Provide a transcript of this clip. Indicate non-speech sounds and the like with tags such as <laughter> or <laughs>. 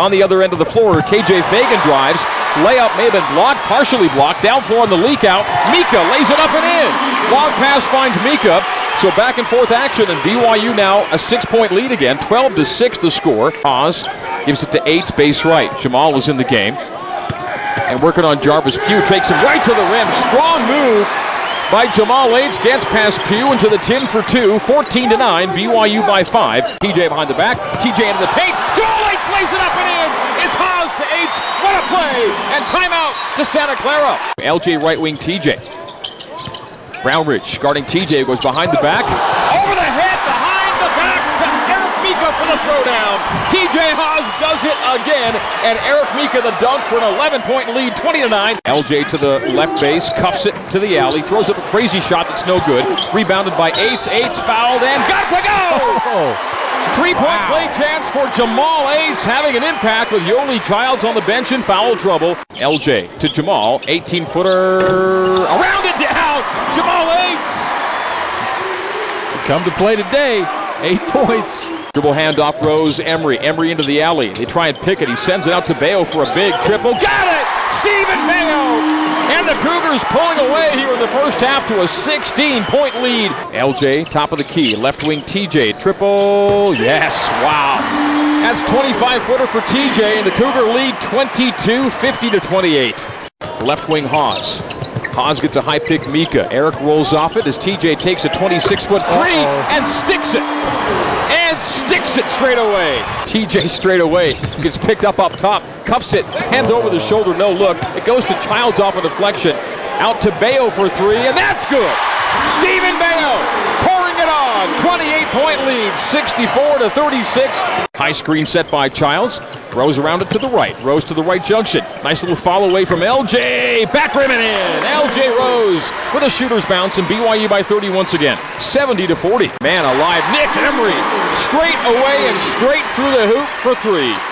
on the other end of the floor. KJ Feagin drives. Layup may have been blocked, partially blocked. Down floor on the leak out. Mika lays it up and in. Long pass finds Mika. So back and forth action, and BYU now a six-point lead again. 12 to six the score. Oz gives it to eight, base right. Jamal was in the game. And working on Jarvis Pugh, takes him right to the rim. Strong move by Jamal Aytes. Gets past Pugh into the 10 for 2. 14 to 9. BYU by 5. TJ behind the back. TJ into the paint. Jamal Aytes lays it up and in. It's Haws to Aytes. What a play. And timeout to Santa Clara. LJ right wing TJ. Brownridge guarding TJ goes behind the back. Over the head, behind the back to Eric Mika for the throwdown. TJ Haws does it again, and Eric Mika the dunk for an 11 point lead, 20 to 9. LJ to the left base, cuffs it to the alley, throws up a crazy shot that's no good. Rebounded by Aytes. Aytes fouled and got to oh! go! <laughs> Three point wow. play chance for Jamal Aytes having an impact with Yoeli Childs on the bench in foul trouble. LJ to Jamal, 18 footer around it down. Jamal Aytes. Come to play today. Eight points. Dribble handoff, Rose Emery. Emery into the alley. They try and pick it. He sends it out to Beo for a big triple. Got it! Steven Beo! And the Cougars pulling away here in the first half to a 16 point lead. LJ, top of the key. Left wing TJ. Triple. Yes. Wow. That's 25 footer for TJ, and the Cougar lead 22 50 to 28. Left wing Haws. Haws gets a high pick Mika. Eric rolls off it as TJ takes a 26 foot 3 and sticks it. And sticks it straight away. TJ straight away gets picked up up top, cuffs it, hands over the shoulder, no look. It goes to Childs off a deflection. Out to Beo for three, and that's good. Steven Beo pouring it on. 28 point lead, 64 to 36. High screen set by Childs. Rose around it to the right. Rose to the right junction. Nice little follow away from LJ. Back rim and in. LJ Rose with a shooter's bounce and BYU by 30 once again. 70 to 40. Man alive. Nick Emery straight away and straight through the hoop for three.